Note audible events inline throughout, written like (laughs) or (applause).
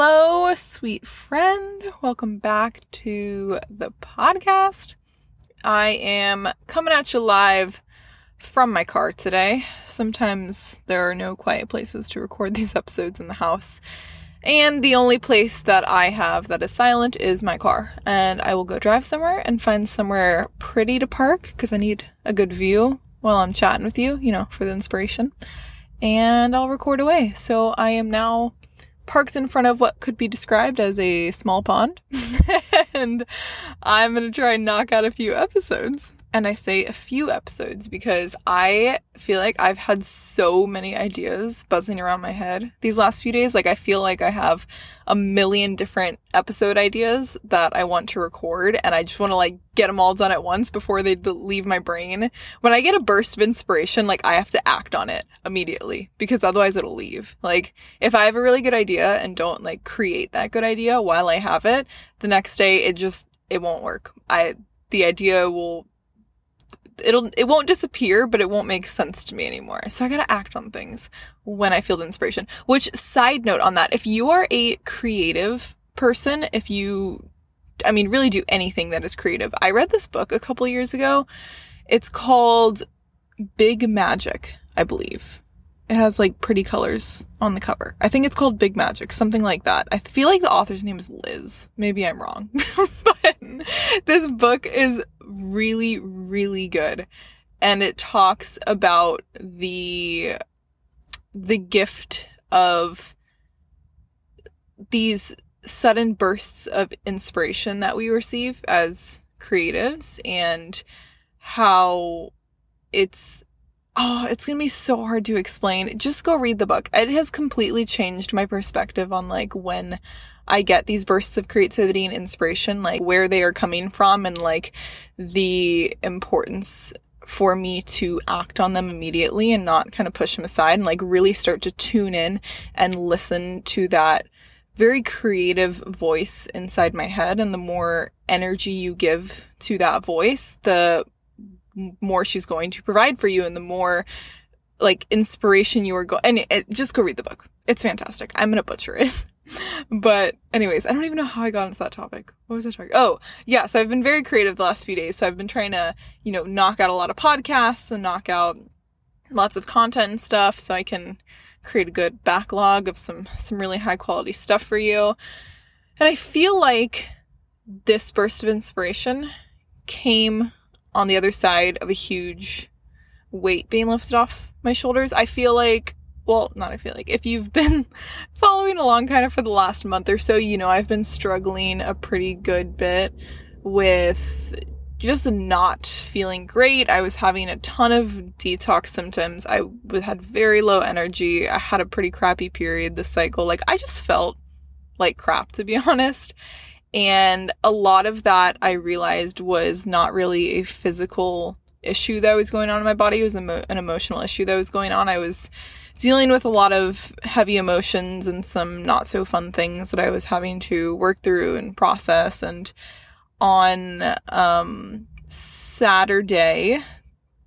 Hello, sweet friend. Welcome back to the podcast. I am coming at you live from my car today. Sometimes there are no quiet places to record these episodes in the house. And the only place that I have that is silent is my car. And I will go drive somewhere and find somewhere pretty to park because I need a good view while I'm chatting with you, you know, for the inspiration. And I'll record away. So I am now parked in front of what could be described as a small pond. (laughs) and I'm going to try and knock out a few episodes. And I say a few episodes because I feel like I've had so many ideas buzzing around my head these last few days. Like, I feel like I have a million different episode ideas that I want to record, and I just want to like get them all done at once before they leave my brain. When I get a burst of inspiration, like, I have to act on it immediately because otherwise it'll leave. Like, if I have a really good idea and don't like create that good idea while I have it, the next day it just, it won't work. I, the idea will it'll it won't disappear, but it won't make sense to me anymore. So I gotta act on things when I feel the inspiration. Which side note on that, if you are a creative person, if you I mean really do anything that is creative. I read this book a couple years ago. It's called Big Magic, I believe. It has like pretty colors on the cover. I think it's called Big Magic, something like that. I feel like the author's name is Liz. Maybe I'm wrong. (laughs) but this book is really, really good. And it talks about the, the gift of these sudden bursts of inspiration that we receive as creatives and how it's oh, it's gonna be so hard to explain. Just go read the book. It has completely changed my perspective on like when I get these bursts of creativity and inspiration, like where they are coming from and like the importance for me to act on them immediately and not kind of push them aside and like really start to tune in and listen to that very creative voice inside my head. And the more energy you give to that voice, the more she's going to provide for you and the more like inspiration you are going and it, just go read the book. It's fantastic. I'm to butcher it. (laughs) but anyways, I don't even know how I got into that topic. What was I talking? Oh, yeah. So I've been very creative the last few days. So I've been trying to, you know, knock out a lot of podcasts and knock out lots of content and stuff so I can create a good backlog of some, some really high quality stuff for you. And I feel like this burst of inspiration came on the other side of a huge weight being lifted off my shoulders. I feel like well, not I feel like if you've been (laughs) following along kind of for the last month or so, you know, I've been struggling a pretty good bit with just not feeling great. I was having a ton of detox symptoms. I had very low energy. I had a pretty crappy period this cycle. Like I just felt like crap to be (laughs) honest. And a lot of that I realized was not really a physical issue that was going on in my body. It was an emotional issue that was going on. I was dealing with a lot of heavy emotions and some not so fun things that I was having to work through and process. And on um, Saturday,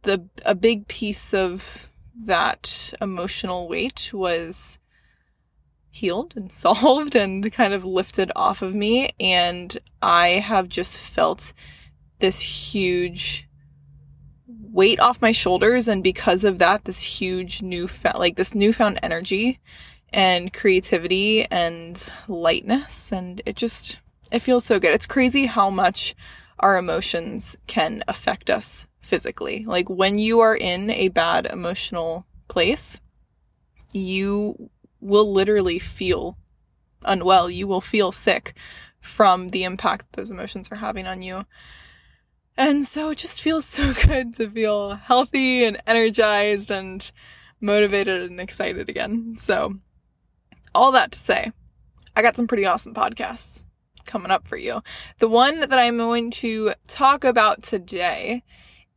the a big piece of that emotional weight was healed and (laughs) solved and kind of lifted off of me. And I have just felt this huge weight off my shoulders and because of that this huge new like this newfound energy and creativity and lightness and it just it feels so good. It's crazy how much our emotions can affect us physically. Like when you are in a bad emotional place you will literally feel unwell. You will feel sick from the impact those emotions are having on you and so it just feels so (laughs) good to feel healthy and energized and motivated and excited again. So, all that to say, I got some pretty awesome podcasts coming up for you. The one that I'm going to talk about today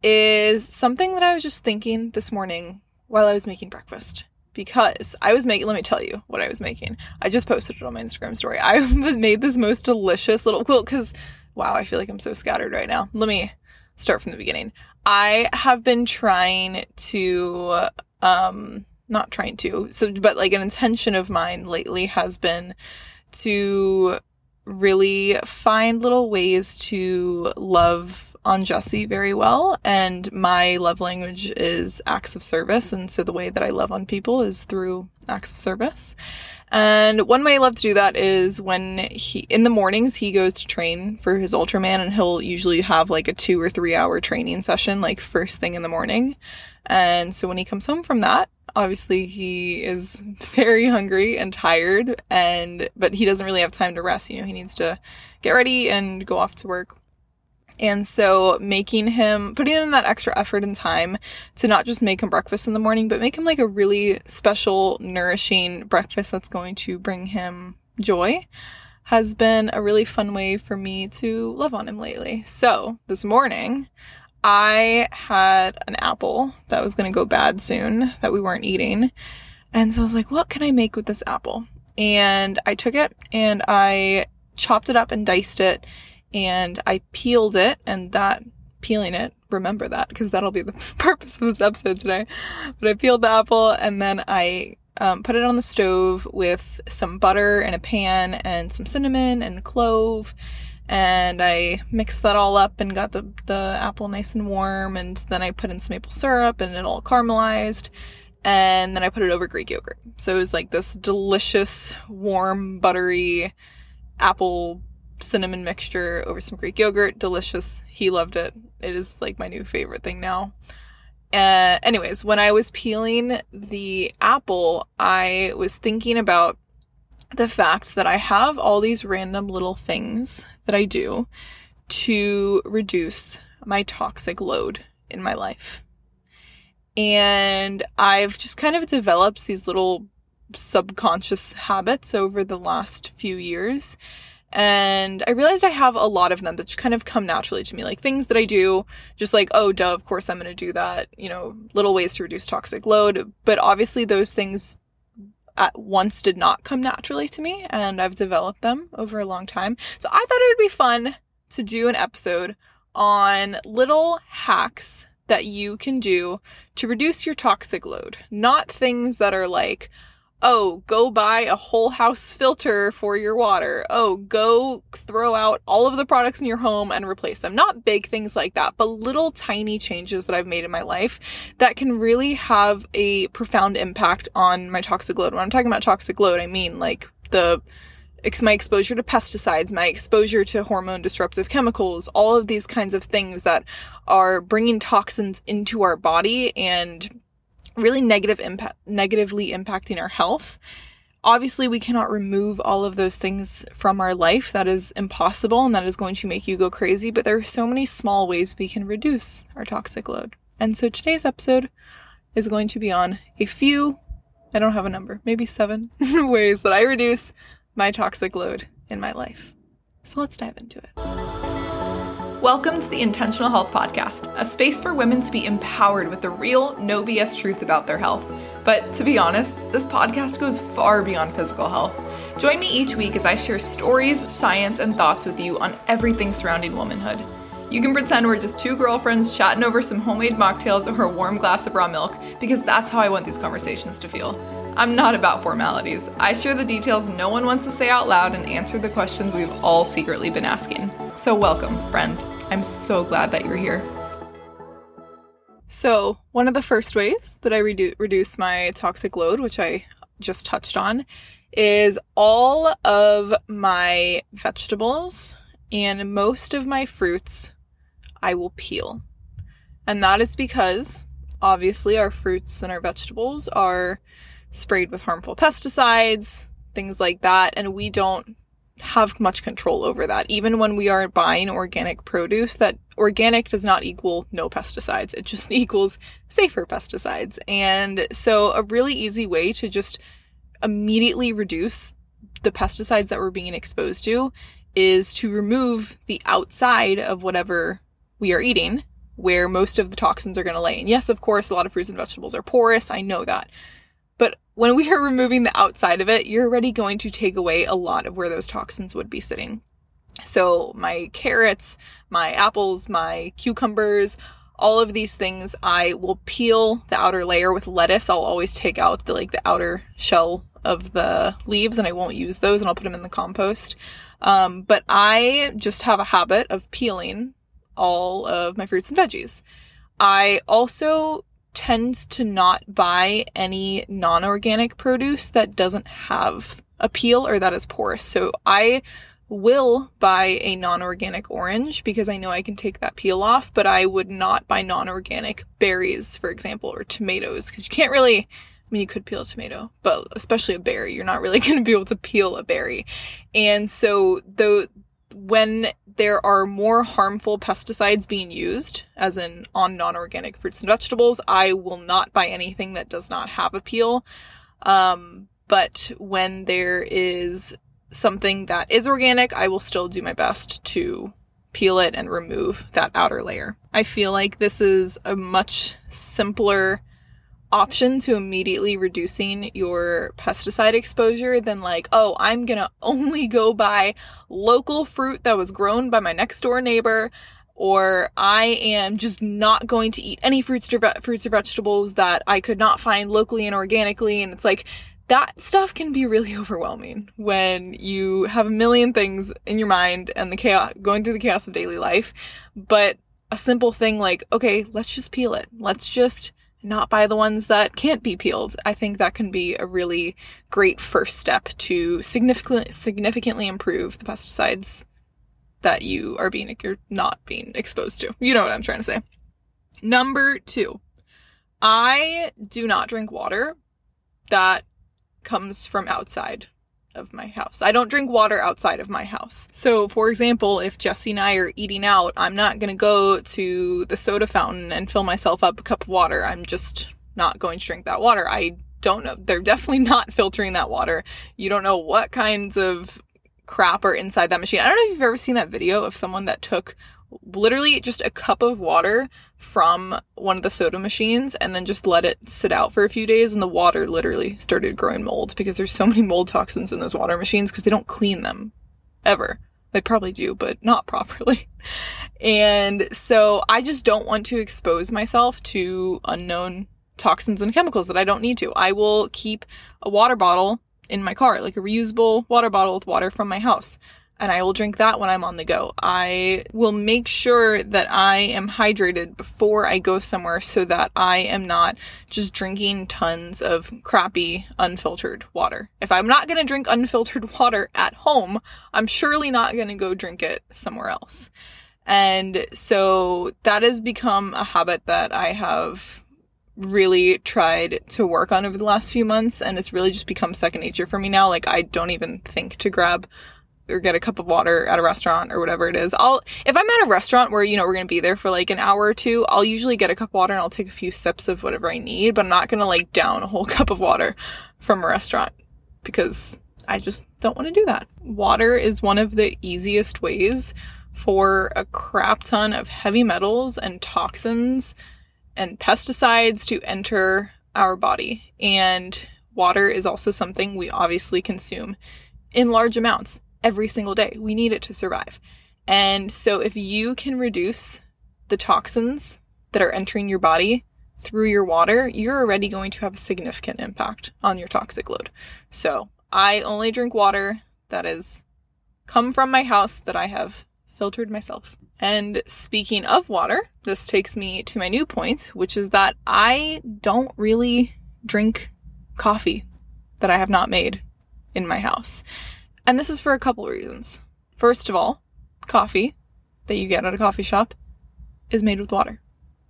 is something that I was just thinking this morning while I was making breakfast. Because I was making, let me tell you what I was making. I just posted it on my Instagram story. (laughs) I made this most delicious little quilt because Wow, I feel like I'm so scattered right now. Let me start from the beginning. I have been trying to, um, not trying to, so, but like an intention of mine lately has been to really find little ways to love on Jesse very well. And my love language is acts of service. And so the way that I love on people is through acts of service. And one way I love to do that is when he, in the mornings, he goes to train for his Ultraman and he'll usually have like a two or three hour training session, like first thing in the morning. And so when he comes home from that, obviously he is (laughs) very hungry and tired and but he doesn't really have time to rest you know he needs to get ready and go off to work and so making him putting in that extra effort and time to not just make him breakfast in the morning but make him like a really special nourishing breakfast that's going to bring him joy has been a really fun way for me to love on him lately so this morning I had an apple that was going to go bad soon that we weren't eating. And so I was like, what can I make with this apple? And I took it and I chopped it up and diced it and I peeled it and that peeling it, remember that because that'll be the (laughs) purpose of this episode today. But I peeled the apple and then I um, put it on the stove with some butter in a pan and some cinnamon and clove and I mixed that all up and got the, the apple nice and warm and then I put in some maple syrup and it all caramelized and then I put it over Greek yogurt. So it was like this delicious, warm, buttery apple cinnamon mixture over some Greek yogurt. Delicious. He loved it. It is like my new favorite thing now. Uh, anyways, when I was peeling the apple, I was thinking about the fact that I have all these random little things that I do to reduce my toxic load in my life. And I've just kind of developed these little subconscious habits over the last few years. And I realized I have a lot of them that just kind of come naturally to me, like things that I do, just like, oh, duh, of course I'm going to do that, you know, little ways to reduce toxic load. But obviously, those things at once did not come naturally to me and I've developed them over a long time. So I thought it would be fun to do an episode on little hacks that you can do to reduce your toxic load. Not things that are like, oh, go buy a whole house filter for your water. Oh, go throw out all of the products in your home and replace them. Not big things like that, but little tiny changes that I've made in my life that can really have a profound impact on my toxic load. When I'm talking about toxic load, I mean like the my exposure to pesticides, my exposure to hormone disruptive chemicals, all of these kinds of things that are bringing toxins into our body and really negative impact, negatively impacting our health. Obviously, we cannot remove all of those things from our life. That is impossible and that is going to make you go crazy, but there are so many small ways we can reduce our toxic load. And so today's episode is going to be on a few, I don't have a number, maybe seven (laughs) ways that I reduce my toxic load in my life. So let's dive into it. Welcome to the Intentional Health Podcast, a space for women to be empowered with the real, no BS truth about their health. But to be honest, this podcast goes far beyond physical health. Join me each week as I share stories, science, and thoughts with you on everything surrounding womanhood. You can pretend we're just two girlfriends chatting over some homemade mocktails or a warm glass of raw milk, because that's how I want these conversations to feel. I'm not about formalities. I share the details no one wants to say out loud and answer the questions we've all secretly been asking. So, welcome, friend. I'm so glad that you're here. So, one of the first ways that I redu- reduce my toxic load, which I just touched on, is all of my vegetables and most of my fruits I will peel. And that is because obviously our fruits and our vegetables are sprayed with harmful pesticides, things like that, and we don't have much control over that. Even when we are buying organic produce, that organic does not equal no pesticides. It just (laughs) equals safer pesticides. And so a really easy way to just immediately reduce the pesticides that we're being exposed to is to remove the outside of whatever we are eating where most of the toxins are going to lay. And yes, of course, a lot of fruits and vegetables are porous. I know that. But when we are removing the outside of it, you're already going to take away a lot of where those toxins would be sitting. So my carrots, my apples, my cucumbers, all of these things, I will peel the outer layer with lettuce. I'll always take out the like the outer shell of the leaves and I won't use those and I'll put them in the compost. Um, but I just have a habit of peeling all of my fruits and veggies. I also tend to not buy any non-organic produce that doesn't have a peel or that is porous. So I will buy a non-organic orange because I know I can take that peel off, but I would not buy non-organic berries, for example, or tomatoes because you can't really I mean, you could peel a tomato, but especially a berry, you're not really (laughs) going to be able to peel a berry. And so, though, when there are more harmful pesticides being used, as in on non organic fruits and vegetables, I will not buy anything that does not have a peel. Um, but when there is something that is organic, I will still do my best to peel it and remove that outer layer. I feel like this is a much simpler option to immediately reducing your pesticide exposure than like, oh, I'm gonna (laughs) only go buy local fruit that was grown by my next door neighbor or I am just not going to eat any fruits or, fruits or vegetables that I could not find locally and organically. And it's like, that stuff can be really (laughs) overwhelming when you have a million things in your mind and the chaos going through the chaos of daily life. But a simple thing like, okay, let's just peel it. Let's just not buy the ones that can't be peeled. I think that can be a really great first step to significantly significantly improve the pesticides that you are being you're not being exposed to. You know what I'm trying to say. Number 2. I do not drink water that comes from outside of my house. I don't drink water outside of my house. So, for example, if Jesse and I are eating out, I'm not going to go to the soda fountain and fill myself up a cup of water. I'm just not going to drink that water. I don't know. They're definitely (laughs) not filtering that water. You don't know what kinds of crap are inside that machine. I don't know if you've ever seen that video of someone that took literally just a cup of water from one of the soda machines and then just let it sit out for a few days and the water literally started growing mold because there's so many mold toxins in those water machines because they don't clean them ever. They probably do, but not (laughs) properly. And so I just don't want to expose myself to unknown toxins and chemicals that I don't need to. I will keep a water bottle in my car, like a reusable water bottle with water from my house and I will drink that when I'm on the go. I will make sure that I am hydrated before I go somewhere so that I am not just drinking tons of crappy unfiltered water. If I'm not going to drink unfiltered (laughs) water at home, I'm surely not going to go drink it somewhere else. And so that has become a habit that I have really tried to work on over the last few months and it's really just become second nature for me now. Like I don't even think to grab or get a cup of water at a restaurant or whatever it is. I'll if I'm at a restaurant where you know we're to be there for like an hour or two, I'll usually get a cup of water and I'll take a few sips of whatever I need, but I'm not to like down a whole (laughs) cup of water from a restaurant because I just don't want to do that. Water is one of the easiest ways for a crap ton of heavy metals and toxins and pesticides to enter our body. And water is also something we obviously consume in large amounts every single day. We need it to survive. And so if you can reduce the toxins that are entering your body through your water, you're already going to have a significant impact on your toxic load. So I only drink water that is come from my house that I have filtered myself. And speaking of water, this takes me to my new point, which is that I don't really drink coffee that I have not made in my house. And this is for a couple reasons. First of all, coffee that you get at a coffee shop is made with water.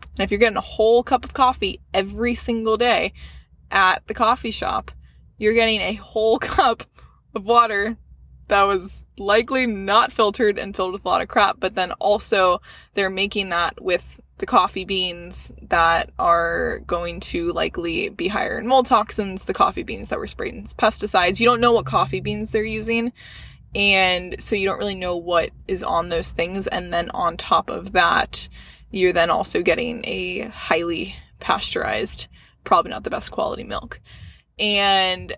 And if you're getting a whole cup of coffee every single day at the coffee shop, you're getting a whole (laughs) cup of water that was likely not filtered and filled with a lot of crap, but then also they're making that with the coffee beans that are going to likely be higher in mold toxins, the coffee beans that were sprayed in pesticides. You don't know what coffee beans they're using. And so you don't really know what is on those things. And then on top of that, you're then also getting a highly pasteurized, probably not the best quality milk. And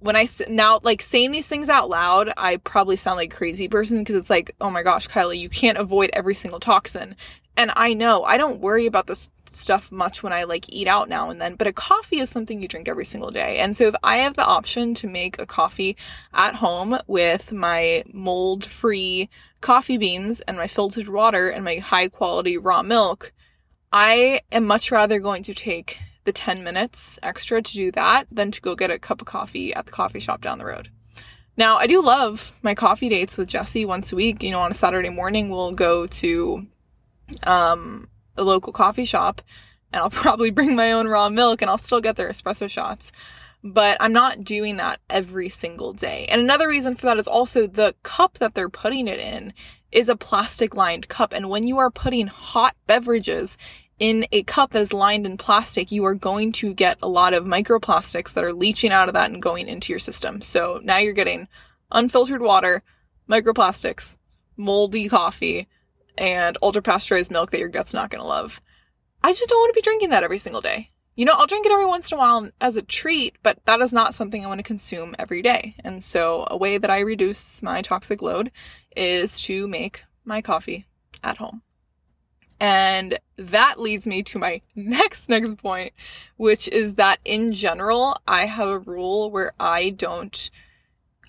when I now like saying these things out loud, I probably sound like crazy person because it's like, oh my gosh, Kylie, you can't avoid every single toxin. And I know I don't worry about this stuff much when I like eat out now and then, but a coffee is something you drink every single day. And so if I have the option to make a coffee at home with my mold free coffee beans and my filtered water and my high quality raw milk, I am much rather going to take the 10 minutes extra to do that than to go get a cup of coffee at the coffee shop down the road. Now, I do love my coffee dates with Jesse once a week. You know, on a Saturday morning, we'll go to um, a local coffee shop and I'll (laughs) probably bring my own raw milk and I'll still get their espresso shots. But I'm not doing that every single day. And another reason for that is also the cup that they're putting it in is a plastic lined cup. And when you are putting hot beverages in a cup that is lined in plastic, you are going to get a lot of microplastics that are leaching out of that and going into your system. So now you're getting unfiltered water, microplastics, moldy coffee, and ultra pasteurized milk that your gut's not going to love. I just don't want to be drinking that every single day. You know, I'll drink it every once in a while as a treat, but that is not something I want to consume every day. And so a way that I reduce my toxic load is to make my coffee at home. And that leads me to my (laughs) next, next point, which is that in general, I have a rule where I don't,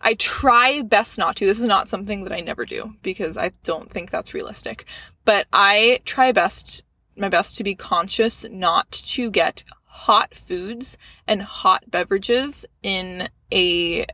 I try best not to. This is not something that I never do because I don't think that's realistic, but I try best, my best to be conscious not to get hot foods and hot beverages in a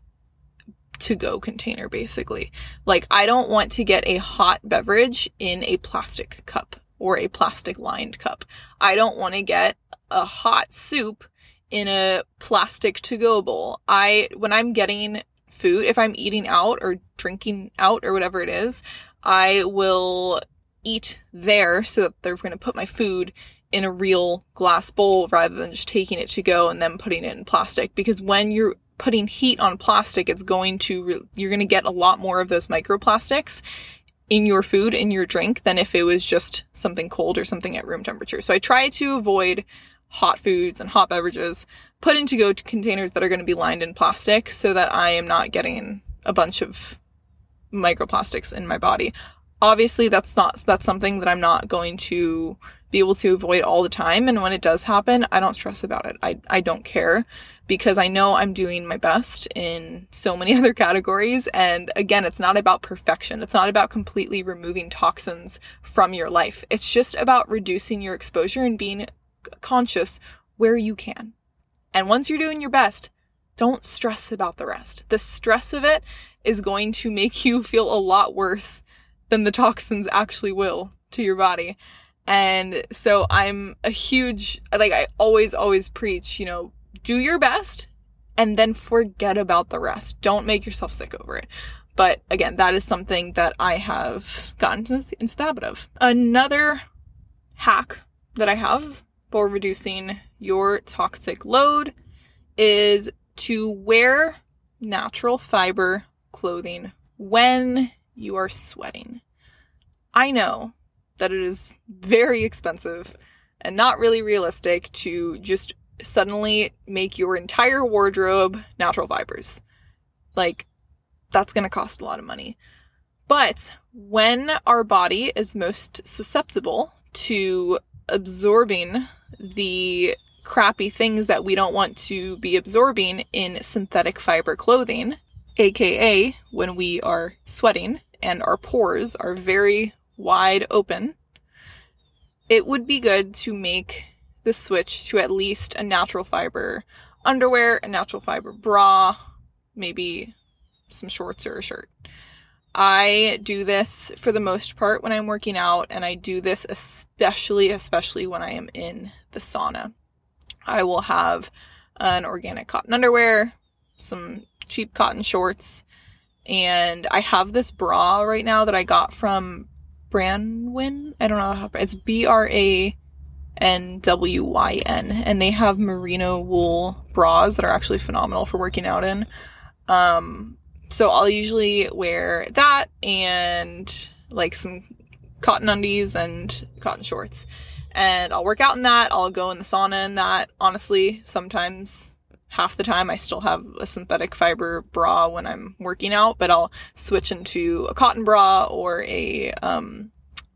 to go container basically. Like I don't want to get a hot beverage in a plastic cup or a plastic lined cup. I don't want to get a hot soup in a plastic to go bowl. I, when I'm getting food, if I'm eating out or drinking out or whatever it is, I will eat there so that they're going to put my food in a real glass bowl rather than just taking it to go and then putting it in plastic. Because when you're putting heat on plastic, it's going to, you're going to get a lot more of those microplastics in your food, in your drink, than if it was just something cold or something at room temperature. So I try to avoid hot foods and hot beverages put into go containers that are going to be lined in plastic so that I am not getting a bunch of microplastics in my body. Obviously, that's not, that's something that I'm not going to be able to avoid all the time. And when it does happen, I don't stress about it. I, I don't care because I know I'm doing my best in so many (laughs) other categories. And again, it's not about perfection. It's not about completely removing toxins from your life. It's just about reducing your exposure and being conscious where you can. And once you're doing your best, don't stress about the rest. The stress of it is going to make (laughs) you feel a lot worse than the toxins actually will to your body. And so I'm a huge, like, I always, always preach, you know, do your best and then forget about the rest. Don't make yourself sick over it. But again, that is something that I have gotten into the habit of. Another hack that I have for reducing your toxic load is to wear natural fiber clothing when you are sweating. I know that it is very expensive and not really realistic to just suddenly make your entire wardrobe natural fibers. Like, that's going to cost a lot of money. But when our body is most susceptible to absorbing the crappy things that we don't want to be absorbing in synthetic fiber clothing, aka when we are sweating and our pores are very wide open, it would be good to make the switch to at least a natural fiber underwear, a natural fiber bra, maybe some shorts or a shirt. I do this for the most part when I'm working out, and I do this especially, especially when I am in the sauna. I will have an organic cotton underwear, some cheap cotton shorts, and I have this bra right now that I got from Branwyn. I don't know how it's B R A N W Y N, and they have merino wool bras that are actually phenomenal for working out in. Um, so I'll usually wear that and like some cotton undies and cotton shorts. And I'll work out in that. I'll go in the sauna in that. Honestly, sometimes half the time I still have a synthetic fiber bra when I'm working out, but I'll switch into a cotton bra or a um,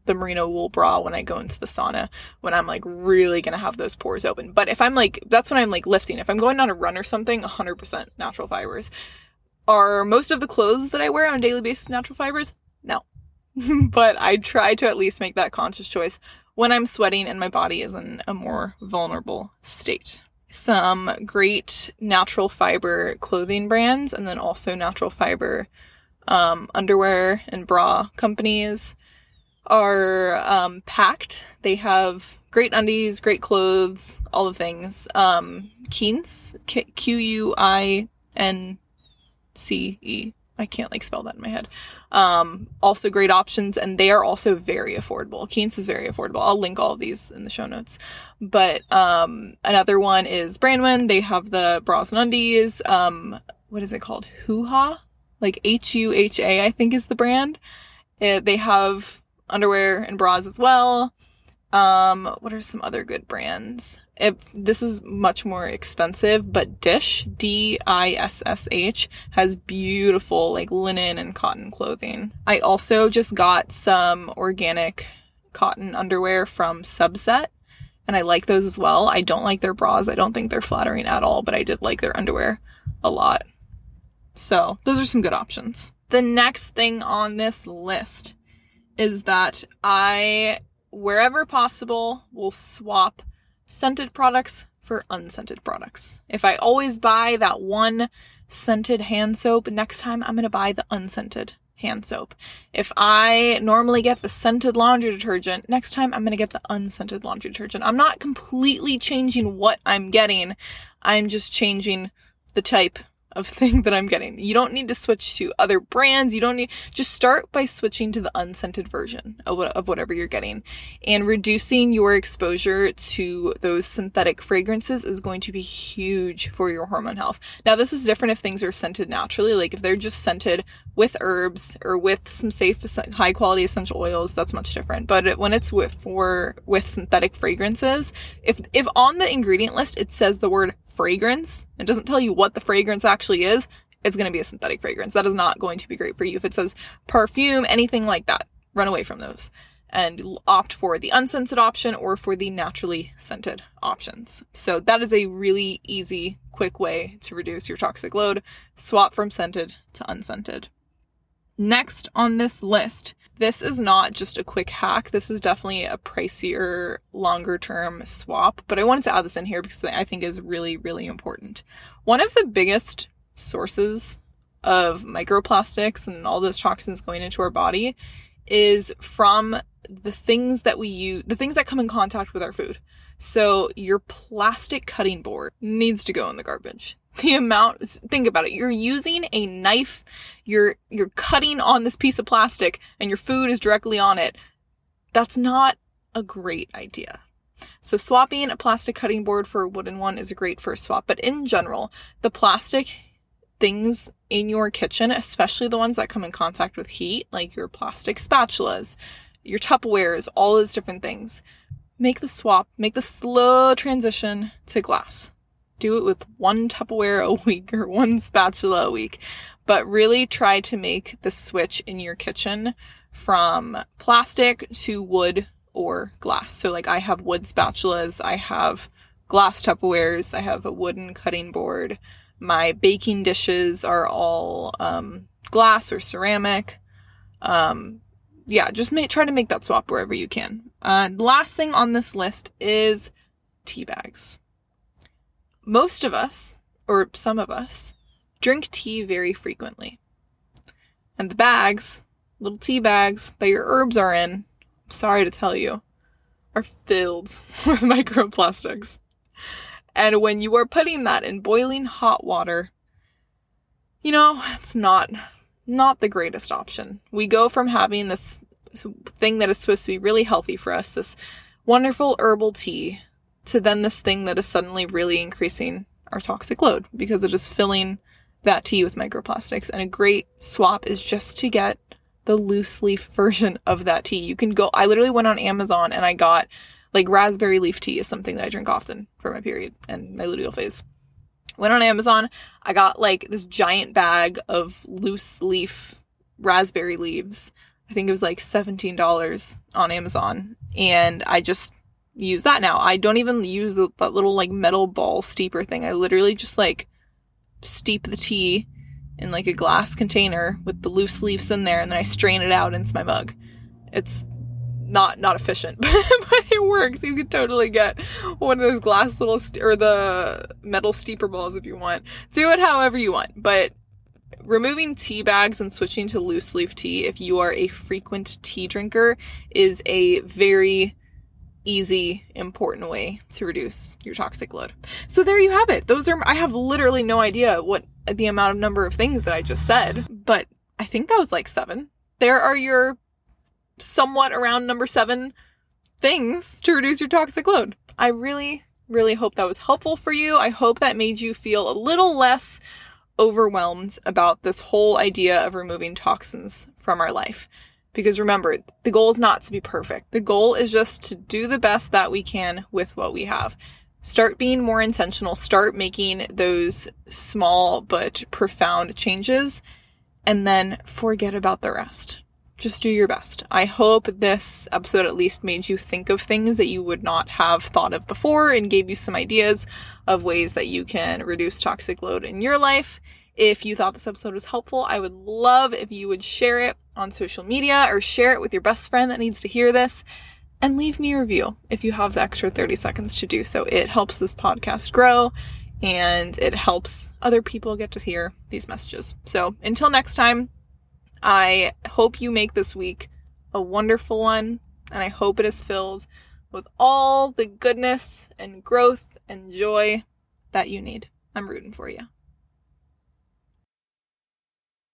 the merino wool bra when I go into the sauna when I'm like really gonna have those pores open. But if I'm like, that's when I'm like lifting. If I'm going on a run or something, 100% natural fibers. Are most of the clothes that I wear on a daily basis natural fibers? No. (laughs) but I try to at least make that conscious choice when I'm sweating and my body is in a more vulnerable state. Some great natural fiber clothing brands and then also natural fiber um, underwear and bra companies are um, Pact. They have great undies, great clothes, all the things. Um, Quince, Q U I N C E. I can't like spell that in my head. Um, also great options, and they are also very affordable. Quince is very affordable. I'll link all of these in the show notes. But um, another one is Branwyn. They have the bras and undies. Um, what is it called? Huha, like H U H A, I think is the brand. It, they have underwear and bras as well. Um, what are some other good brands? If this is much more expensive, but Dissh, D-I-S-S-H, has beautiful like linen and cotton clothing. I also just got some organic cotton underwear from Subset, and I like those as well. I don't like their bras. I don't think they're flattering at all, but I did like their underwear a lot. So those are some good options. The next thing on this list is that I wherever possible, will swap scented products for unscented products. If I always buy that one scented hand soap, next time I'm going to buy the unscented hand soap. If I normally get the scented laundry detergent, next time I'm going to get the unscented laundry detergent. I'm not completely changing what I'm getting. I'm just changing the type of thing that I'm getting. You don't need to switch to other brands. You don't need, just start by switching to the unscented version of, of whatever you're getting. And reducing your exposure to those synthetic fragrances is going to be huge for your hormone health. Now, this is different if things are scented naturally. Like if they're just scented with herbs or with some safe, high quality essential oils, that's much different. But when it's with, for, with synthetic fragrances, if, if on the ingredient list it says the word fragrance, it doesn't tell you what the fragrance actually is, it's going to be a synthetic fragrance. That is not going to be great for you. If it says perfume, anything like that, run away from those and opt for the unscented option or for the naturally scented options. So that is a really easy, quick way to reduce your toxic load. Swap from scented to unscented. Next on this list, this is not just a quick hack. This is definitely a pricier, longer term swap, but I wanted to add this in here because I think is really, really important. One of the biggest sources of microplastics and all those toxins going into our body is from the things that we use, the things that come in contact with our food. So your plastic cutting board needs to go in the garbage (laughs) the amount think about it. You're using a knife you're you're cutting on this piece of plastic and your food is directly on it. That's not a great idea. So swapping a plastic cutting board for a wooden one is a great first swap but in general the plastic things in your kitchen especially the ones that come in contact with heat like your plastic spatulas your tupperwares all those different things make the swap make the slow transition to glass do it with one Tupperware a (laughs) week or one spatula a week, but really try to make the switch in your kitchen from plastic to wood or glass. So like I have wood spatulas, I have glass Tupperwares, I have a wooden cutting board. My baking dishes are all um, glass or ceramic. Um, yeah, just make, try to make that swap wherever you can. Uh, last thing on this list is tea bags. Most of us, or some of us, drink tea very frequently. And the bags, little tea bags that your herbs are in, sorry to tell you, are filled (laughs) with microplastics. And when you are putting that in boiling hot water, you know, it's not not the greatest option. We go from having this thing that is supposed to be really healthy for us, this wonderful herbal tea, to then this thing that is suddenly really increasing our toxic load because it is filling that tea with microplastics. And a great swap is just to get the loose leaf (laughs) version of that tea. You can go, I literally went on Amazon and I got like raspberry leaf tea is something that I drink often for my period and my luteal phase. Went on Amazon, I got like this giant bag of loose leaf raspberry leaves I think it was like $17 on Amazon. And I just use that now. I don't even use the, that little like metal ball steeper thing. I literally just like steep the tea in like a glass container with the loose leaves in there and then I strain it out into my mug. It's not not efficient, (laughs) but, it works. You could totally get one of those glass little st- or the metal steeper balls if you want. Do it however you want, but removing tea bags and switching to loose leaf tea if you are a frequent tea drinker is a very easy, important way to reduce your toxic load. So there you have it. Those are, I have literally no idea what the amount of number of things that I just said, but I think that was like seven. There are your somewhat around number seven things to reduce your toxic load. I really, really hope that was helpful for you. I hope that made you feel a little less overwhelmed about this whole idea of removing toxins from our life. Because remember, the goal is not to be perfect. The goal is just to do the best that we can with what we have. Start being more intentional. Start making those small but profound changes and then forget about the rest. Just do your best. I hope this episode at least made you think of things that you would not have thought of before and gave you some ideas of ways that you can reduce toxic load in your life. If you thought this episode was helpful, I would love if you would share it on social media or share it with your best friend that needs to hear this and leave me a review if you have the extra 30 seconds to do so. It helps this podcast grow and it helps other people get to hear these messages. So until next time, I hope you make this week a wonderful one and I hope it is filled with all the goodness and growth and joy that you need. I'm rooting for you.